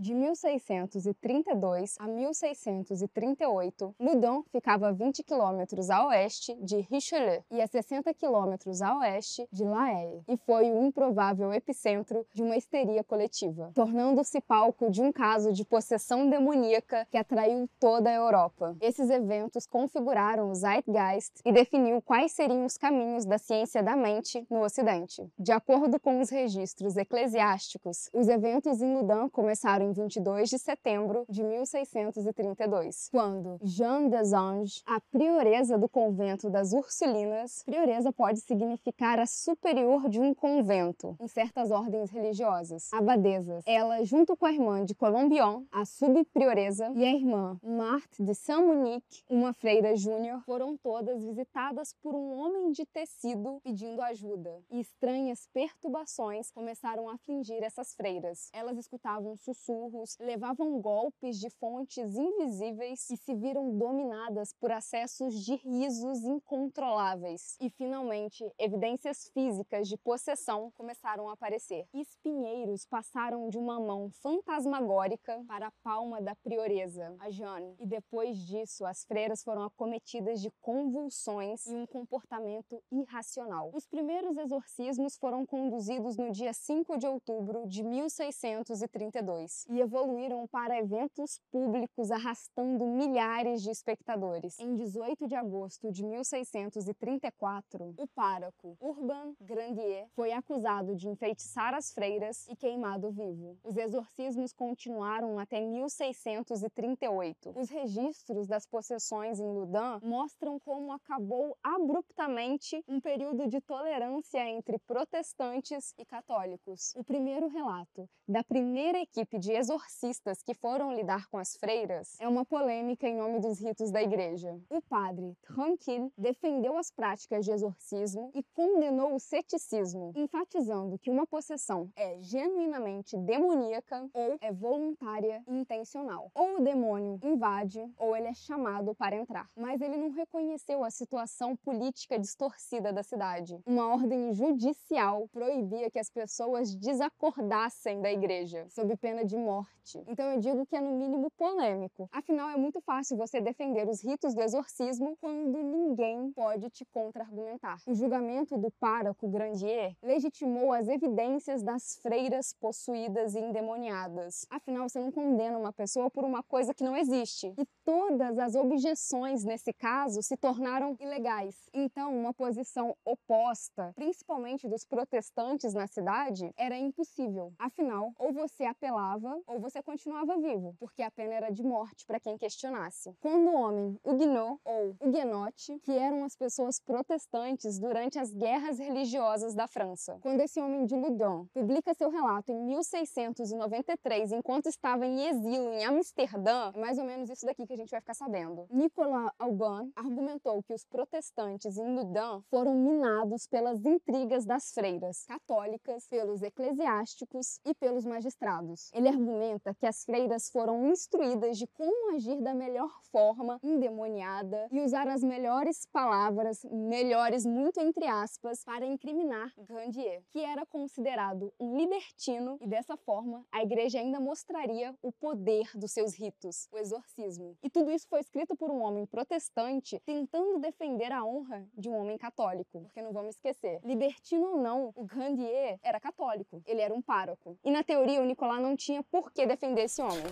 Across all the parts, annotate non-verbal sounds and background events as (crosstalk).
De 1632 a 1638, Loudun ficava a 20 quilômetros a oeste de Richelieu e a 60 quilômetros a oeste de La Haye, e foi o improvável epicentro de uma histeria coletiva, tornando-se palco de um caso de possessão demoníaca que atraiu toda a Europa. Esses eventos configuraram o Zeitgeist e definiu quais seriam os caminhos da ciência da mente no Ocidente. De acordo com os registros eclesiásticos, os eventos em Loudun começaram em 22 de setembro de 1632, quando Jeanne des Anges, a prioresa do convento das Ursulinas, prioresa pode significar a superior de um convento em certas ordens religiosas, abadesas. Ela, junto com a irmã de Colombion, a subprioresa, e a irmã Marthe de Saint-Monique, uma freira júnior, foram todas visitadas por um homem de tecido pedindo ajuda. E estranhas perturbações começaram a afligir essas freiras. Elas escutavam sussurros, levavam golpes de fontes invisíveis e se viram dominadas por acessos de risos incontroláveis. E finalmente, evidências físicas de possessão começaram a aparecer. Espinheiros passaram de uma mão fantasmagórica para a palma da prioresa, a Jeanne, e depois disso as freiras foram acometidas de convulsões e um comportamento irracional. Os primeiros exorcismos foram conduzidos no dia 5 de outubro de 1632 e evoluíram para eventos públicos arrastando milhares de espectadores. Em 18 de agosto de 1634, o pároco Urban Grandier foi acusado de enfeitiçar as freiras e queimado vivo. Os exorcismos continuaram até 1638. Os registros das possessões em Loudun mostram como acabou abruptamente um período de tolerância entre protestantes e católicos. O primeiro relato da primeira equipe de exorcistas que foram lidar com as freiras é uma polêmica em nome dos ritos da igreja. O padre Tranquille defendeu as práticas de exorcismo e condenou o ceticismo, enfatizando que uma possessão é genuinamente demoníaca ou é voluntária e intencional. Ou o demônio invade ou ele é chamado para entrar. Mas ele não reconheceu a situação política distorcida da cidade. Uma ordem judicial proibia que as pessoas desacordassem da igreja, sob pena de morte. Então eu digo que é no mínimo polêmico. Afinal, é muito fácil você defender os ritos do exorcismo quando ninguém pode te contra-argumentar. O julgamento do pároco Grandier legitimou as evidências das freiras possuídas e endemoniadas. Afinal, você não condena uma pessoa por uma coisa que não existe. E todas as objeções nesse caso se tornaram ilegais. Então, uma posição oposta, principalmente dos protestantes na cidade, era impossível. Afinal, ou você apelava ou você continuava vivo, porque a pena era de morte para quem questionasse. Quando o homem Huguenot ou Huguenote, que eram as pessoas protestantes durante as guerras religiosas da França, quando esse homem de Loudun publica seu relato em 1693, enquanto estava em exílio em Amsterdã, é mais ou menos isso daqui que a gente vai ficar sabendo. Nicolas Aubin argumentou que os protestantes em Loudun foram minados pelas intrigas das freiras católicas, pelos eclesiásticos e pelos magistrados. Ele argumenta que as freiras foram instruídas de como agir da melhor forma, endemoniada, e usar as melhores palavras, melhores muito entre aspas, para incriminar Grandier, que era considerado um libertino e dessa forma a igreja ainda mostraria o poder dos seus ritos, o exorcismo. E tudo isso foi escrito por um homem protestante tentando defender a honra de um homem católico, porque não vamos esquecer, libertino ou não, o Grandier era católico, ele era um pároco. E na teoria o Nicolas não tinha por que defender esse homem.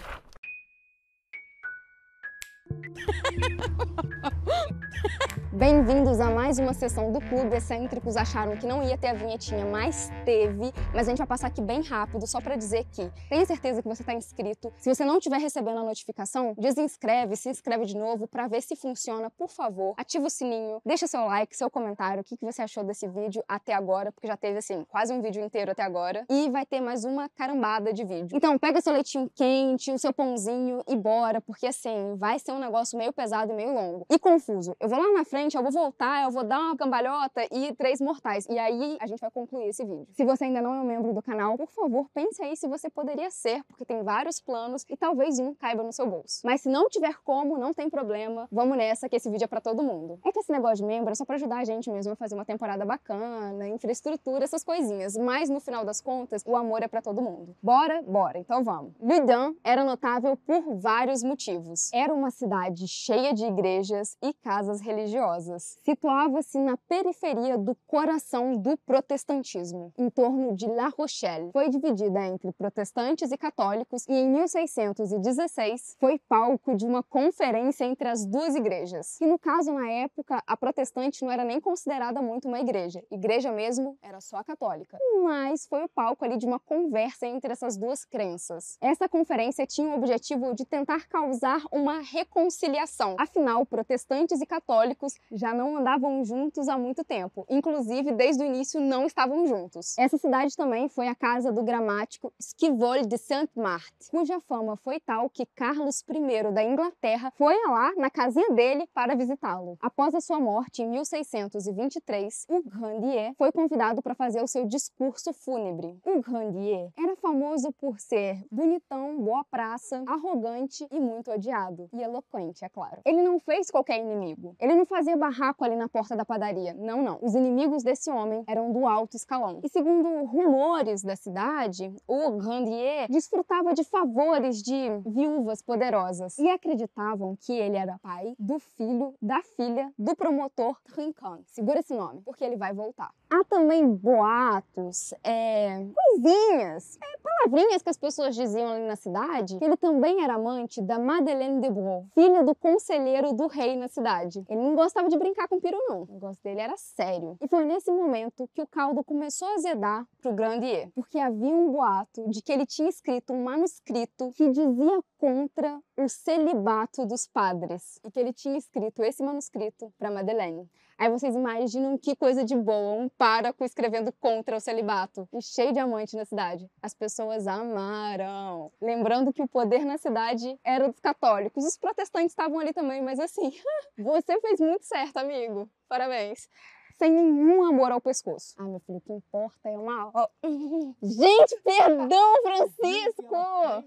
Bem-vindos a mais uma sessão do Clube Excêntricos. Acharam que não ia ter a vinhetinha, mas teve. Mas a gente vai passar aqui bem rápido, só para dizer que tenha certeza que você está inscrito. Se você não estiver recebendo a notificação, desinscreve, se inscreve de novo para ver se funciona, por favor. Ativa o sininho, deixa seu like, seu comentário, o que, que você achou desse vídeo até agora, porque já teve, assim, quase um vídeo inteiro até agora. E vai ter mais uma carambada de vídeo. Então, pega seu leitinho quente, o seu pãozinho e bora, porque, assim, vai ser um um negócio meio pesado e meio longo. E confuso. Eu vou lá na frente, eu vou voltar, eu vou dar uma cambalhota e três mortais. E aí a gente vai concluir esse vídeo. Se você ainda não é um membro do canal, por favor, pense aí se você poderia ser, porque tem vários planos e talvez um caiba no seu bolso. Mas se não tiver como, não tem problema, vamos nessa que esse vídeo é para todo mundo. É que esse negócio de membro é só para ajudar a gente mesmo a fazer uma temporada bacana, infraestrutura, essas coisinhas. Mas no final das contas, o amor é para todo mundo. Bora, bora. Então vamos. Ludin era notável por vários motivos. Era uma cidade cheia de igrejas e casas religiosas. Situava-se na periferia do coração do protestantismo, em torno de La Rochelle. Foi dividida entre protestantes e católicos e em 1616 foi palco de uma conferência entre as duas igrejas. E no caso, na época, a protestante não era nem considerada muito uma igreja. Igreja mesmo era só a católica. Mas foi o palco ali de uma conversa entre essas duas crenças. Essa conferência tinha o objetivo de tentar causar uma reconciliação. Afinal, protestantes e católicos já não andavam juntos há muito tempo. Inclusive, desde o início não estavam juntos. Essa cidade também foi a casa do gramático Esquivol de Saint-Marthe, cuja fama foi tal que Carlos I da Inglaterra foi lá na casinha dele para visitá-lo. Após a sua morte em 1623, o Grandier foi convidado para fazer o seu discurso fúnebre. O Grandier era famoso por ser bonitão, boa praça, arrogante e muito odiado. E eloquente, é claro. Ele não fez qualquer inimigo. Ele não fazia barraco ali na porta da padaria. Não, não. Os inimigos desse homem eram do alto escalão. E segundo rumores da cidade, o Grandier desfrutava de favores de viúvas poderosas e acreditavam que ele era pai do filho da filha do promotor Trincan. Segura esse nome, porque ele vai voltar. Há também boatos, é, coisinhas, é, palavrinhas que as pessoas diziam ali na cidade, que ele também era amante da Madeleine de Brou, filha do conselheiro do rei na cidade. Ele não gostava de brincar com piro, não. O negócio dele era sério. E foi nesse momento que o caldo começou a azedar pro Grandier, porque havia um boato de que ele tinha escrito um manuscrito que dizia contra o celibato dos padres e que ele tinha escrito esse manuscrito para Madeleine. Aí vocês imaginam que coisa de boa, um páraco escrevendo contra o celibato e cheio de amante na cidade. As pessoas amaram. Lembrando que o poder na cidade era dos católicos. Os protestantes estavam ali também, mas assim, (laughs) você fez muito certo, amigo. Parabéns sem nenhum amor ao pescoço. Ah, meu filho, o que importa é uma. (laughs) Gente, perdão, Francisco!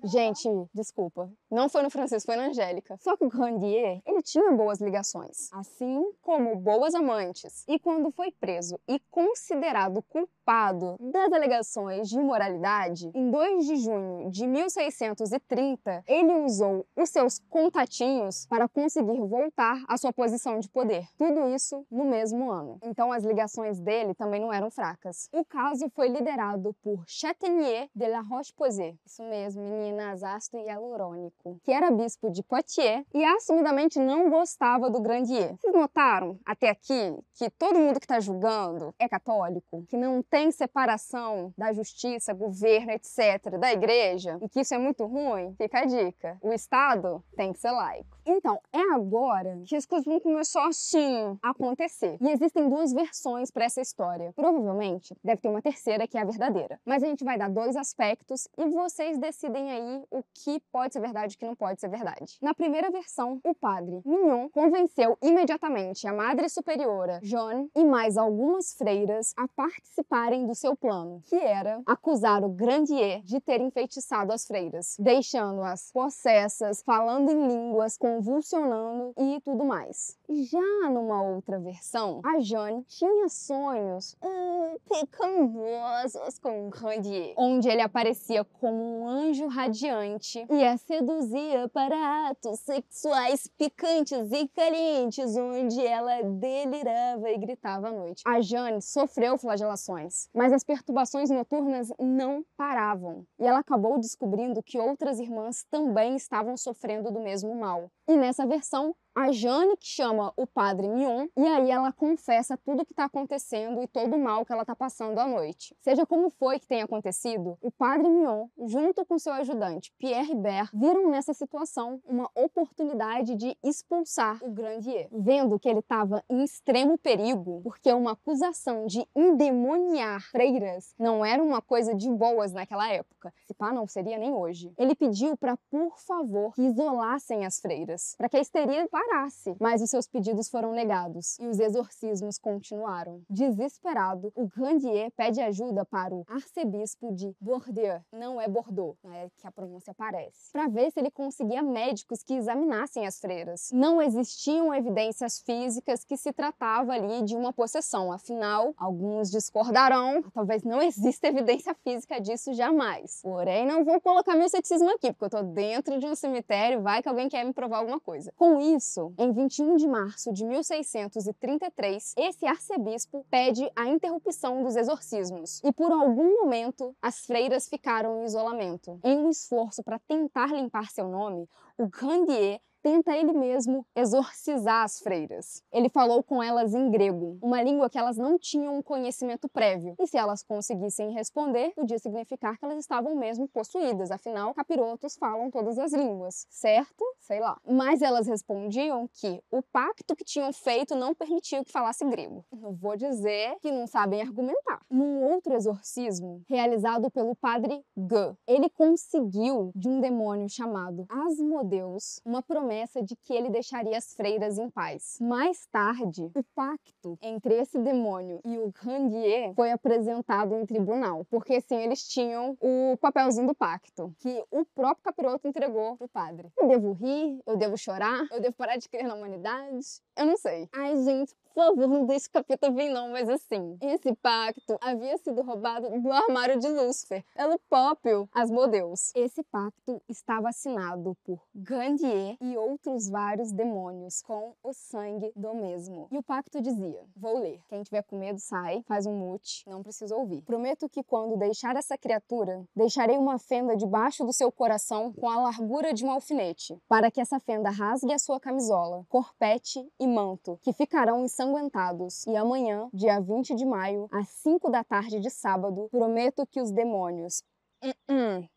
Gente, desculpa. Não foi no Francisco, foi na Angélica. Só que o Grandier, ele tinha boas ligações, assim como boas amantes. E quando foi preso e considerado culpado das alegações de imoralidade, em 2 de junho de 1630, ele usou os seus contatinhos para conseguir voltar à sua posição de poder. Tudo isso no mesmo ano. Então, então as ligações dele também não eram fracas. O caso foi liderado por Chatenier de la Roche-Posay, isso mesmo, meninas ácido hialurônico, que era bispo de Poitiers e assumidamente não gostava do Grandier. Vocês notaram até aqui que todo mundo que está julgando é católico, que não tem separação da justiça, governo, etc., da igreja, e que isso é muito ruim? Fica a dica: o Estado tem que ser laico. Então, é agora que as coisas vão começar assim a acontecer. E existem duas duas versões para essa história. Provavelmente deve ter uma terceira que é a verdadeira. Mas a gente vai dar dois aspectos e vocês decidem aí o que pode ser verdade e o que não pode ser verdade. Na primeira versão, o padre Mignon convenceu imediatamente a Madre Superiora, Joan, e mais algumas freiras a participarem do seu plano, que era acusar o Grandier de ter enfeitiçado as freiras, deixando-as possessas, falando em línguas, convulsionando e tudo mais. Já numa outra versão, a Tinha sonhos hum, pecaminosos com Grandier, onde ele aparecia como um anjo radiante e a seduzia para atos sexuais picantes e calientes, onde ela delirava e gritava à noite. A Jane sofreu flagelações, mas as perturbações noturnas não paravam e ela acabou descobrindo que outras irmãs também estavam sofrendo do mesmo mal. E nessa versão, a Jane que chama o padre Mion e aí ela confessa tudo o que está acontecendo e todo o mal que ela está passando à noite. Seja como foi que tenha acontecido, o padre Mion, junto com seu ajudante Pierre Hibert, viram nessa situação uma oportunidade de expulsar o Grandier, vendo que ele estava em extremo perigo, porque uma acusação de endemoniar freiras não era uma coisa de boas naquela época. Se pá, não seria nem hoje. Ele pediu para, por favor, que isolassem as freiras, para que a histeria parasse. Mas os seus pedidos foram negados e os exorcismos continuaram. Desesperado, o Grandier pede ajuda para o arcebispo de Bordeaux, não é Bordeaux, é que a pronúncia aparece, para ver se ele conseguia médicos que examinassem as freiras. Não existiam evidências físicas que se tratava ali de uma possessão, afinal, alguns discordarão, talvez não exista evidência física disso jamais. Porém, não vou colocar meu ceticismo aqui, porque eu tô dentro de um cemitério, vai que alguém quer me provar alguma coisa. Com isso, em 21 de março de 1633, esse arcebispo pede a interrupção dos exorcismos e por algum momento as freiras ficaram em isolamento. Em um esforço para tentar limpar seu nome, o Grandier tenta ele mesmo exorcizar as freiras. Ele falou com elas em grego, uma língua que elas não tinham um conhecimento prévio. E se elas conseguissem responder, podia significar que elas estavam mesmo possuídas, afinal, capirotos falam todas as línguas, certo? Sei lá. Mas elas respondiam que o pacto que tinham feito não permitia que falasse grego. Não vou dizer que não sabem argumentar. Num outro exorcismo, realizado pelo padre G, ele conseguiu de um demônio chamado Asmodeus uma promessa promessa de que ele deixaria as freiras em paz. Mais tarde, o pacto entre esse demônio e o Grandier foi apresentado em tribunal, porque assim eles tinham o papelzinho do pacto, que o próprio capiroto entregou pro padre. Eu devo rir? Eu devo chorar? Eu devo parar de crer na humanidade? Eu não sei. Ai, gente, favor, não deixe o capeta vir não, mas assim, esse pacto havia sido roubado do armário de Lúcifer, pelo próprio Asmodeus. Esse pacto estava assinado por Gandier e outros vários demônios com o sangue do mesmo. E o pacto dizia, vou ler, quem tiver com medo sai, faz um mute, não precisa ouvir. Prometo que quando deixar essa criatura, deixarei uma fenda debaixo do seu coração com a largura de um alfinete, para que essa fenda rasgue a sua camisola, corpete e manto, que ficarão ensanguentados. E amanhã, dia 20 de maio, às 5 da tarde de sábado, prometo que os demônios. Uh -uh.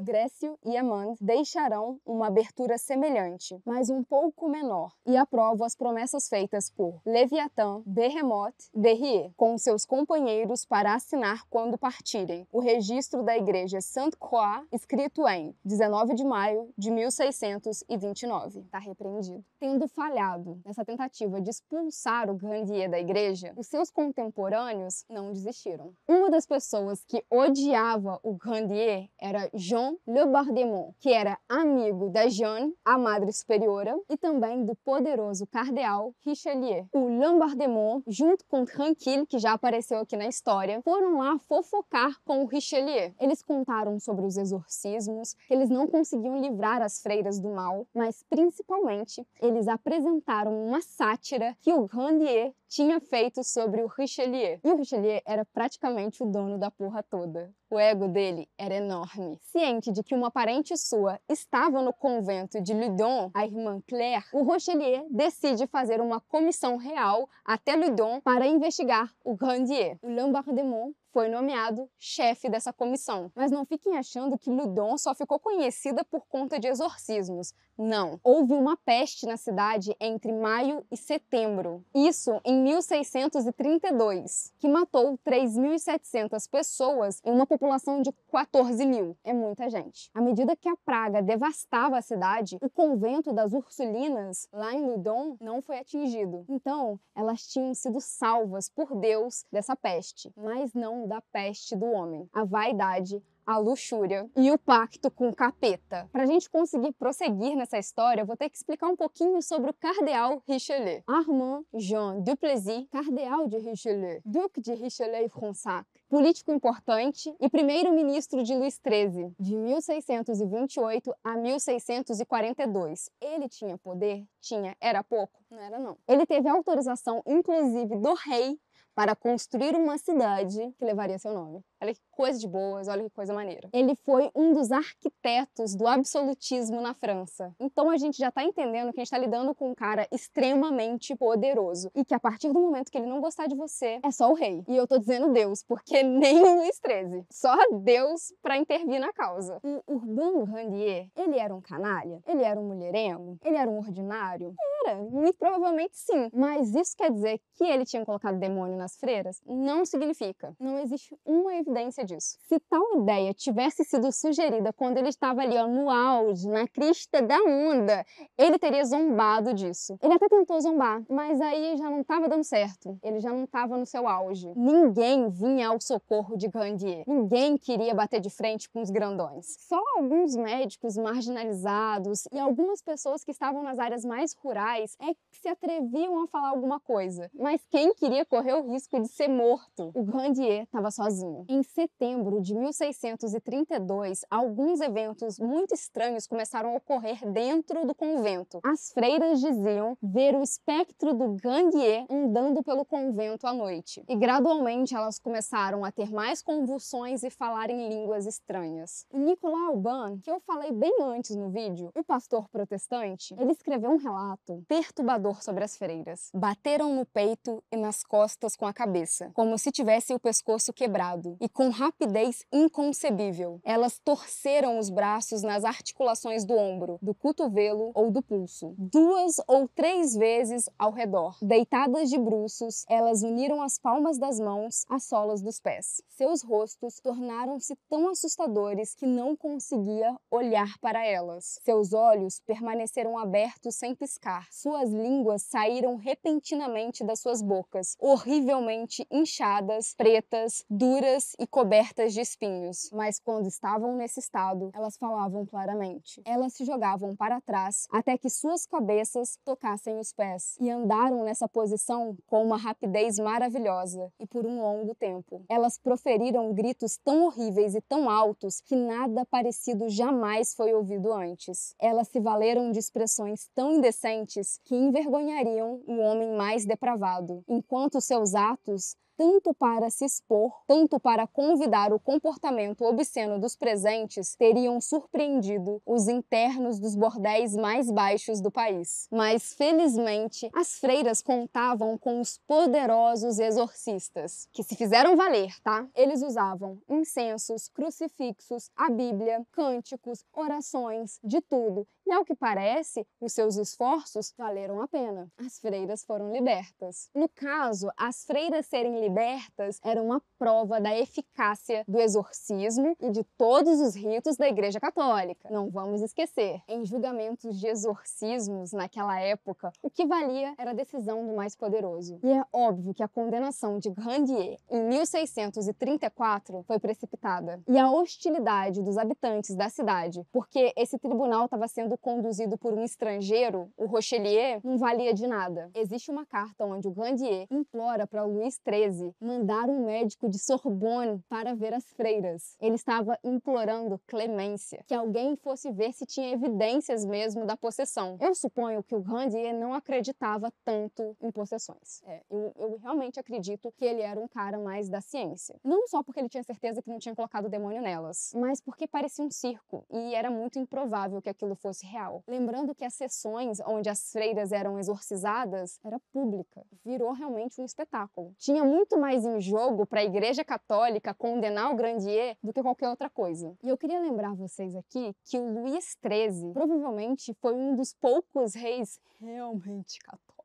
Grécio e Amand deixarão uma abertura semelhante, mas um pouco menor, e aprovo as promessas feitas por Leviatã, Behemoth Berrier, com seus companheiros para assinar quando partirem. O registro da igreja Sainte-Croix, escrito em 19 de maio de 1629. Está repreendido. Tendo falhado nessa tentativa de expulsar o Grandier da igreja, os seus contemporâneos não desistiram. Uma das pessoas que odiava o Grandier era Jean Le Bardemont, que era amigo da Jeanne, a Madre Superiora, e também do poderoso cardeal Richelieu. O Lambardemont, junto com Tranquille, que já apareceu aqui na história, foram lá fofocar com o Richelieu. Eles contaram sobre os exorcismos, que eles não conseguiam livrar as freiras do mal, mas principalmente eles apresentaram uma sátira que o Grandier tinha feito sobre o Richelieu. E o Richelieu era praticamente o dono da porra toda. O ego dele era enorme. Ciente de que uma parente sua estava no convento de Ludon, a irmã Claire, o Rochelier decide fazer uma comissão real até Ludon para investigar o Grandier. O Lambardemont foi nomeado chefe dessa comissão. Mas não fiquem achando que Ludon só ficou conhecida por conta de exorcismos. Não. Houve uma peste na cidade entre maio e setembro. Isso em 1632, que matou 3.700 pessoas em uma população de 14 mil. É muita gente. À medida que a praga devastava a cidade, o convento das Ursulinas, lá em Ludon, não foi atingido. Então, elas tinham sido salvas por Deus dessa peste, mas não da peste do homem. A vaidade, a luxúria e o pacto com o capeta. Para a gente conseguir prosseguir nessa história, vou ter que explicar um pouquinho sobre o cardeal Richelieu. Armand Jean Duplessis, cardeal de Richelieu, duque de Richelieu e Fronsac, político importante e primeiro-ministro de Luís XIII, de 1628 a 1642. Ele tinha poder? Tinha. Era pouco? Não era não. Ele teve autorização, inclusive, do rei para construir uma cidade que levaria seu nome. Olha que coisa de boas, olha que coisa maneira. Ele foi um dos arquitetos do absolutismo na França. Então a gente já está entendendo que a gente está lidando com um cara extremamente poderoso e que a partir do momento que ele não gostar de você, é só o rei. E eu tô dizendo Deus, porque (laughs) nem o Luís XIII. Só Deus para intervir na causa. O Urbain Grandier, ele era um canalha? Ele era um mulherengo? Ele era um ordinário? Era, muito provavelmente sim. Mas isso quer dizer que ele tinha colocado demônio nas freiras? Não significa. Não existe uma evidência disso. Se tal ideia tivesse sido sugerida quando ele estava ali ó, no auge, na crista da onda, ele teria zombado disso. Ele até tentou zombar, mas aí já não estava dando certo. Ele já não estava no seu auge. Ninguém vinha ao socorro de Grandier. Ninguém queria bater de frente com os grandões. Só alguns médicos marginalizados e algumas pessoas que estavam nas áreas mais rurais é que se atreviam a falar alguma coisa. Mas quem queria correr o risco de ser morto? O Grandier estava sozinho. Em setembro de 1632, alguns eventos muito estranhos começaram a ocorrer dentro do convento. As freiras diziam ver o espectro do Grandier andando pelo convento à noite. E gradualmente elas começaram a ter mais convulsões e falar em línguas estranhas. O Nicolau Alban, que eu falei bem antes no vídeo, o pastor protestante, ele escreveu um relato perturbador sobre as freiras. Bateram no peito e nas costas com a cabeça, como se tivesse o pescoço quebrado, e com rapidez inconcebível. Elas torceram os braços nas articulações do ombro, do cotovelo ou do pulso, duas ou três vezes ao redor. Deitadas de bruços, elas uniram as palmas das mãos às solas dos pés. Seus rostos tornaram-se tão assustadores que não conseguia olhar para elas. Seus olhos permaneceram abertos sem piscar. Suas línguas saíram repentinamente das suas bocas, horrivelmente inchadas, pretas, duras e cobertas de espinhos. Mas quando estavam nesse estado, elas falavam claramente. Elas se jogavam para trás até que suas cabeças tocassem os pés e andaram nessa posição com uma rapidez maravilhosa e por um longo tempo. Elas proferiram gritos tão horríveis e tão altos que nada parecido jamais foi ouvido antes. Elas se valeram de expressões tão indecentes que envergonhariam o homem mais depravado, enquanto seus atos tanto para se expor, tanto para convidar o comportamento obsceno dos presentes, teriam surpreendido os internos dos bordéis mais baixos do país. Mas, felizmente, as freiras contavam com os poderosos exorcistas, que se fizeram valer, tá? Eles usavam incensos, crucifixos, a Bíblia, cânticos, orações, de tudo. E ao que parece, os seus esforços valeram a pena. As freiras foram libertas. No caso, as freiras serem libertas libertas era uma prova da eficácia do exorcismo e de todos os ritos da Igreja Católica. Não vamos esquecer, em julgamentos de exorcismos naquela época, o que valia era a decisão do mais poderoso. E é óbvio que a condenação de Grandier em 1634 foi precipitada. E a hostilidade dos habitantes da cidade, porque esse tribunal estava sendo conduzido por um estrangeiro, o Rochelier, não valia de nada. Existe uma carta onde o Grandier implora para Luís XIII mandar um médico de Sorbonne para ver as freiras. Ele estava implorando clemência, que alguém fosse ver se tinha evidências mesmo da possessão. Eu suponho que o Grandier não acreditava tanto em possessões. É, eu, eu realmente acredito que ele era um cara mais da ciência. Não só porque ele tinha certeza que não tinha colocado demônio nelas, mas porque parecia um circo e era muito improvável que aquilo fosse real. Lembrando que as sessões onde as freiras eram exorcizadas era pública, virou realmente um espetáculo. Tinha muito mais em jogo para a Igreja Católica condenar o Grandier do que qualquer outra coisa. E eu queria lembrar vocês aqui que o Luís XIII provavelmente foi um dos poucos reis realmente católicos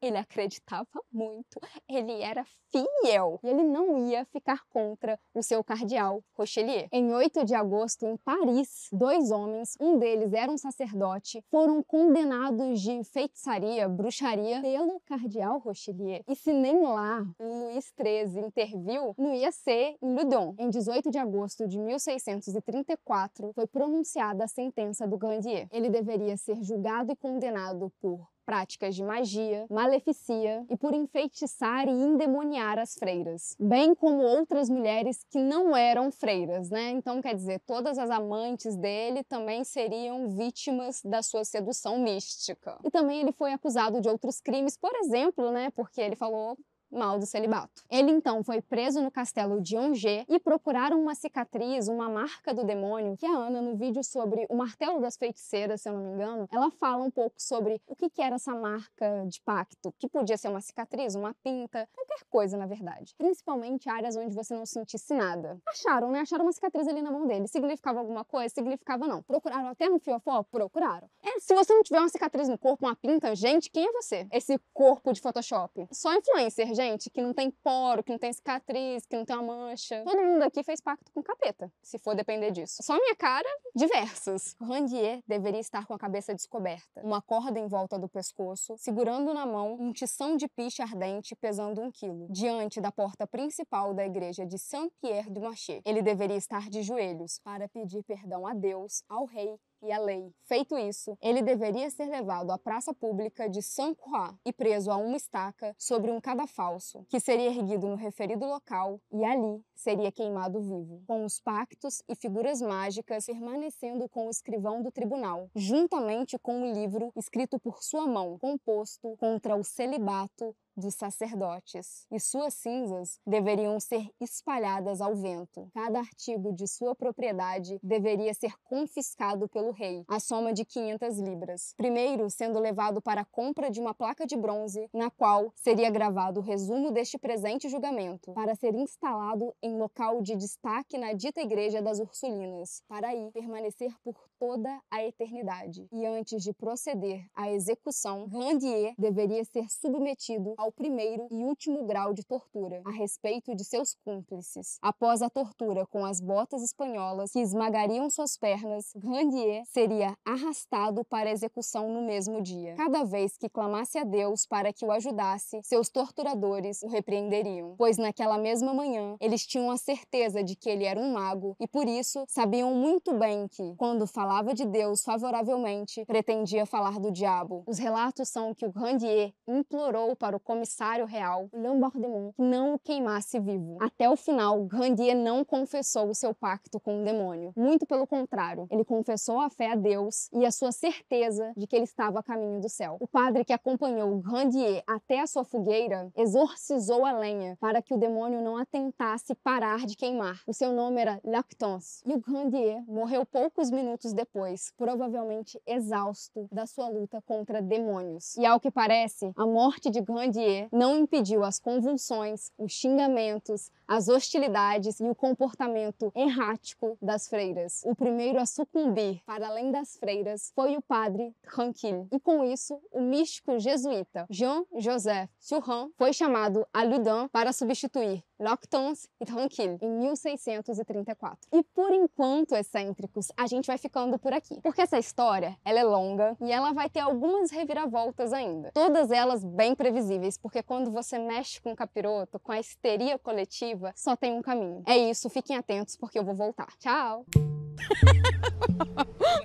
ele acreditava muito, ele era fiel e ele não ia ficar contra o seu cardeal Rochelier. Em 8 de agosto, em Paris, dois homens, um deles era um sacerdote, foram condenados de feitiçaria, bruxaria pelo cardeal Rochelier. E se nem lá o Luís XIII interviu, não ia ser em Loudon. Em 18 de agosto de 1634, foi pronunciada a sentença do Glandier. Ele deveria ser julgado e condenado por práticas de magia, maleficia e por enfeitiçar e endemoniar as freiras, bem como outras mulheres que não eram freiras, né? Então, quer dizer, todas as amantes dele também seriam vítimas da sua sedução mística. E também ele foi acusado de outros crimes, por exemplo, né? Porque ele falou mal do celibato. Ele então foi preso no castelo de Angers e procuraram uma cicatriz, uma marca do demônio, que a Ana, no vídeo sobre o martelo das feiticeiras, se eu não me engano, ela fala um pouco sobre o que era essa marca de pacto, que podia ser uma cicatriz, uma pinta, qualquer coisa, na verdade. Principalmente áreas onde você não sentisse nada. Acharam, né? Acharam uma cicatriz ali na mão dele. Significava alguma coisa? Significava não. Procuraram até no fiofó? Procuraram. É, se você não tiver uma cicatriz no corpo, uma pinta, gente, quem é você? Esse corpo de Photoshop. Só influencer, gente, que não tem poro, que não tem cicatriz, que não tem uma mancha. Todo mundo aqui fez pacto com capeta, se for depender disso. Só minha cara, diversas. Randier deveria estar com a cabeça descoberta, uma corda em volta do pescoço, segurando na mão um tição de piche ardente pesando um quilo, diante da porta principal da igreja de Saint-Pierre du Marché. Ele deveria estar de joelhos para pedir perdão a Deus, ao rei e a lei. Feito isso, ele deveria ser levado à praça pública de Saint-Croix e preso a uma estaca sobre um cadafalso, que seria erguido no referido local e ali seria queimado vivo, com os pactos e figuras mágicas permanecendo com o escrivão do tribunal, juntamente com o livro escrito por sua mão, composto contra o celibato dos sacerdotes, e suas cinzas deveriam ser espalhadas ao vento. Cada artigo de sua propriedade deveria ser confiscado pelo rei, a soma de 500 libras. Primeiro, sendo levado para a compra de uma placa de bronze, na qual seria gravado o resumo deste presente julgamento, para ser instalado em local de destaque na dita igreja das Ursulinas, para aí permanecer por toda a eternidade. E antes de proceder à execução, Grandier deveria ser submetido ao primeiro e último grau de tortura, a respeito de seus cúmplices. Após a tortura com as botas espanholas que esmagariam suas pernas, Grandier seria arrastado para a execução no mesmo dia. Cada vez que clamasse a Deus para que o ajudasse, seus torturadores o repreenderiam, pois naquela mesma manhã eles tinham a certeza de que ele era um mago e por isso sabiam muito bem que, quando falava de Deus favoravelmente, pretendia falar do diabo. Os relatos são que o Grandier implorou para o comissário real, Lambordemont, que não o queimasse vivo. Até o final, Grandier não confessou o seu pacto com o demônio. Muito pelo contrário, ele confessou a fé a Deus e a sua certeza de que ele estava a caminho do céu. O padre que acompanhou Grandier até a sua fogueira exorcizou a lenha para que o demônio não a tentasse parar de queimar. O seu nome era Lactance. E o Grandier morreu poucos minutos depois, provavelmente exausto da sua luta contra demônios. E ao que parece, a morte de Grandier não impediu as convulsões, os xingamentos, as hostilidades e o comportamento errático das freiras. O primeiro a sucumbir para além das freiras foi o padre Tranquille. E com isso, o místico jesuíta Jean-Joseph Surran foi chamado a Loudun para substituir Lactance e Tranquille em 1634. E por enquanto, excêntricos, a gente vai ficando por aqui, porque essa história, ela é longa e ela vai ter algumas reviravoltas ainda. Todas elas bem previsíveis, porque quando você mexe com o capiroto, com a histeria coletiva, só tem um caminho. É isso, fiquem atentos porque eu vou voltar. Tchau! (laughs)